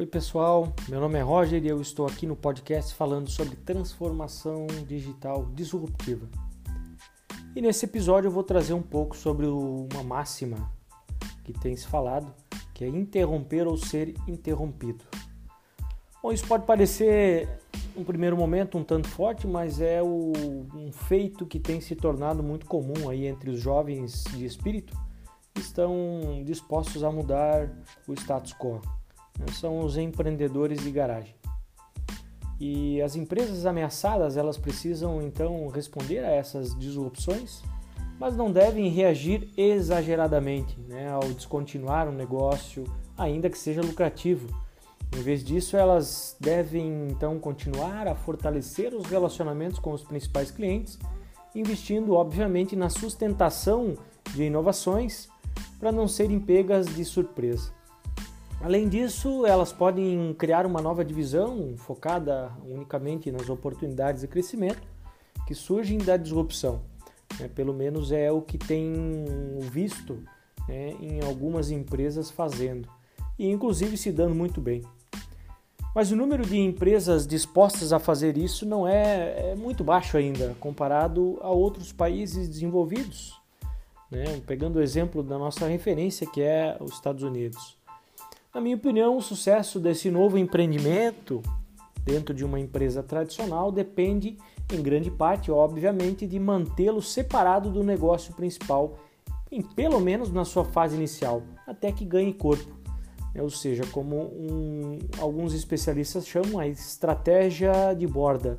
Oi, pessoal. Meu nome é Roger e eu estou aqui no podcast falando sobre transformação digital disruptiva. E nesse episódio eu vou trazer um pouco sobre uma máxima que tem se falado, que é interromper ou ser interrompido. Bom, isso pode parecer, no primeiro momento, um tanto forte, mas é o, um feito que tem se tornado muito comum aí entre os jovens de espírito que estão dispostos a mudar o status quo né? são os empreendedores de garagem. E as empresas ameaçadas, elas precisam então responder a essas disrupções, mas não devem reagir exageradamente né, ao descontinuar um negócio, ainda que seja lucrativo. Em vez disso, elas devem então continuar a fortalecer os relacionamentos com os principais clientes, investindo obviamente na sustentação de inovações para não serem pegas de surpresa. Além disso, elas podem criar uma nova divisão focada unicamente nas oportunidades de crescimento que surgem da disrupção. Né? Pelo menos é o que tem visto né, em algumas empresas fazendo e inclusive se dando muito bem. Mas o número de empresas dispostas a fazer isso não é, é muito baixo ainda comparado a outros países desenvolvidos. Né? Pegando o exemplo da nossa referência, que é os Estados Unidos. Na minha opinião, o sucesso desse novo empreendimento dentro de uma empresa tradicional depende, em grande parte, obviamente, de mantê-lo separado do negócio principal, em, pelo menos na sua fase inicial, até que ganhe corpo. Né? Ou seja, como um, alguns especialistas chamam a estratégia de borda.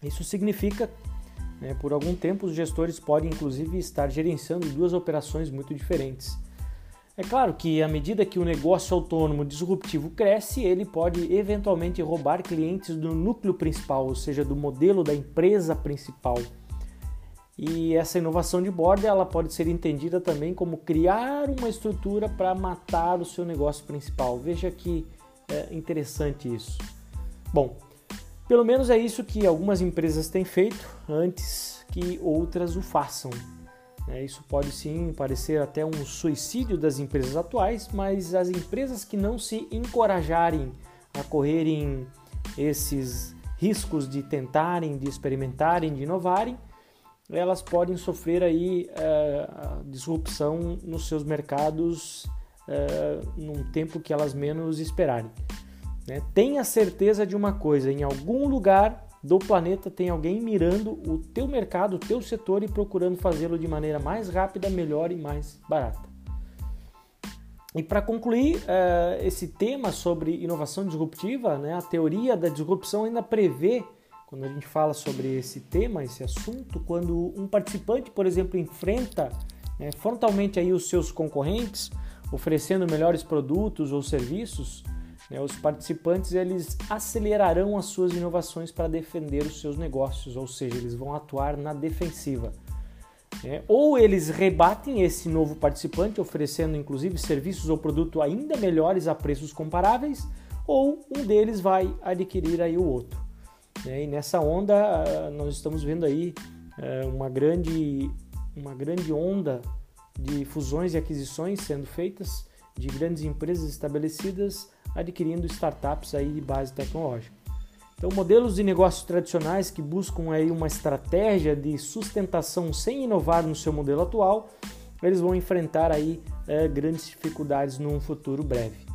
Isso significa, né, por algum tempo, os gestores podem inclusive estar gerenciando duas operações muito diferentes é claro que à medida que o negócio autônomo disruptivo cresce, ele pode eventualmente roubar clientes do núcleo principal, ou seja, do modelo da empresa principal. E essa inovação de borda ela pode ser entendida também como criar uma estrutura para matar o seu negócio principal. Veja que é interessante isso. Bom, pelo menos é isso que algumas empresas têm feito antes que outras o façam. É, isso pode sim parecer até um suicídio das empresas atuais, mas as empresas que não se encorajarem a correrem esses riscos de tentarem, de experimentarem, de inovarem, elas podem sofrer aí uh, disrupção nos seus mercados uh, num tempo que elas menos esperarem. Né? Tenha certeza de uma coisa: em algum lugar do planeta tem alguém mirando o teu mercado, o teu setor e procurando fazê-lo de maneira mais rápida, melhor e mais barata. E para concluir uh, esse tema sobre inovação disruptiva, né, a teoria da disrupção ainda prevê, quando a gente fala sobre esse tema, esse assunto, quando um participante, por exemplo, enfrenta né, frontalmente aí os seus concorrentes, oferecendo melhores produtos ou serviços? Os participantes eles acelerarão as suas inovações para defender os seus negócios, ou seja, eles vão atuar na defensiva. Né? Ou eles rebatem esse novo participante, oferecendo inclusive serviços ou produto ainda melhores a preços comparáveis, ou um deles vai adquirir aí o outro. Né? E nessa onda ah, nós estamos vendo aí eh, uma grande, uma grande onda de fusões e aquisições sendo feitas de grandes empresas estabelecidas adquirindo startups aí de base tecnológica. Então, modelos de negócios tradicionais que buscam aí uma estratégia de sustentação sem inovar no seu modelo atual, eles vão enfrentar aí é, grandes dificuldades num futuro breve.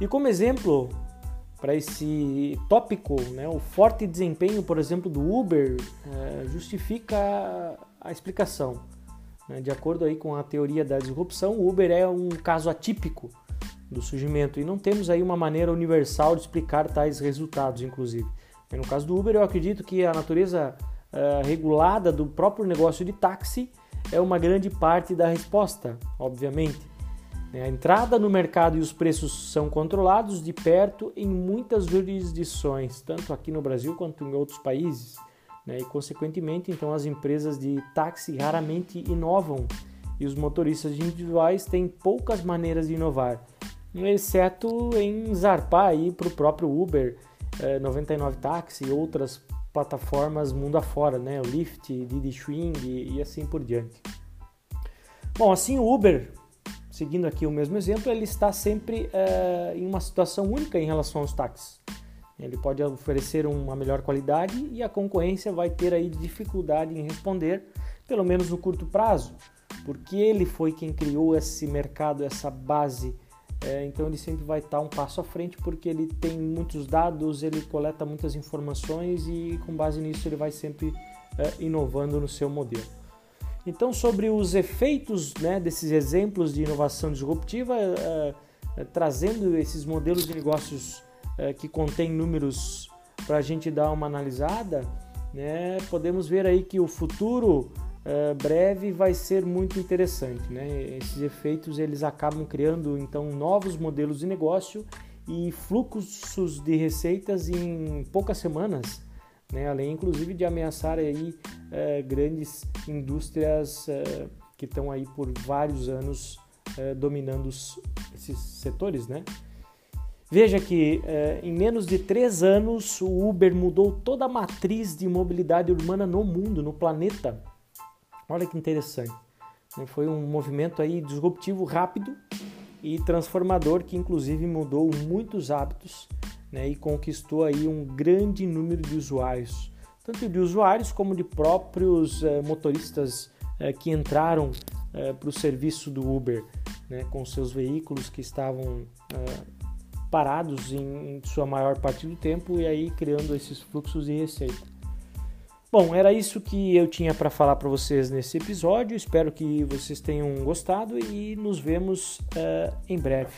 E como exemplo para esse tópico, né, o forte desempenho, por exemplo, do Uber é, justifica a explicação. Né? De acordo aí com a teoria da disrupção, o Uber é um caso atípico do surgimento e não temos aí uma maneira universal de explicar tais resultados, inclusive. No caso do Uber, eu acredito que a natureza uh, regulada do próprio negócio de táxi é uma grande parte da resposta, obviamente. A entrada no mercado e os preços são controlados de perto em muitas jurisdições, tanto aqui no Brasil quanto em outros países. Né? E, consequentemente, então, as empresas de táxi raramente inovam e os motoristas individuais têm poucas maneiras de inovar exceto em zarpar para o próprio Uber, é, 99 Táxi e outras plataformas mundo afora, né? O Lyft, Didi Swing e, e assim por diante. Bom, assim o Uber seguindo aqui o mesmo exemplo, ele está sempre uh, em uma situação única em relação aos táxis. Ele pode oferecer uma melhor qualidade e a concorrência vai ter aí dificuldade em responder, pelo menos no curto prazo, porque ele foi quem criou esse mercado, essa base. É, então ele sempre vai estar um passo à frente porque ele tem muitos dados, ele coleta muitas informações e com base nisso ele vai sempre é, inovando no seu modelo. Então sobre os efeitos né, desses exemplos de inovação disruptiva, é, é trazendo esses modelos de negócios é, que contém números para a gente dar uma analisada, né, podemos ver aí que o futuro é, breve vai ser muito interessante. Né? Esses efeitos eles acabam criando então novos modelos de negócio e fluxos de receitas em poucas semanas, né? além inclusive de ameaçar aí é, grandes indústrias é, que estão aí por vários anos dominando esses setores, né? Veja que eh, em menos de três anos o Uber mudou toda a matriz de mobilidade urbana no mundo, no planeta. Olha que interessante. Né? Foi um movimento aí disruptivo rápido e transformador que inclusive mudou muitos hábitos né? e conquistou aí um grande número de usuários, tanto de usuários como de próprios eh, motoristas eh, que entraram para o serviço do Uber, né? com seus veículos que estavam parados em sua maior parte do tempo e aí criando esses fluxos de receita. Bom, era isso que eu tinha para falar para vocês nesse episódio. Espero que vocês tenham gostado e nos vemos uh, em breve.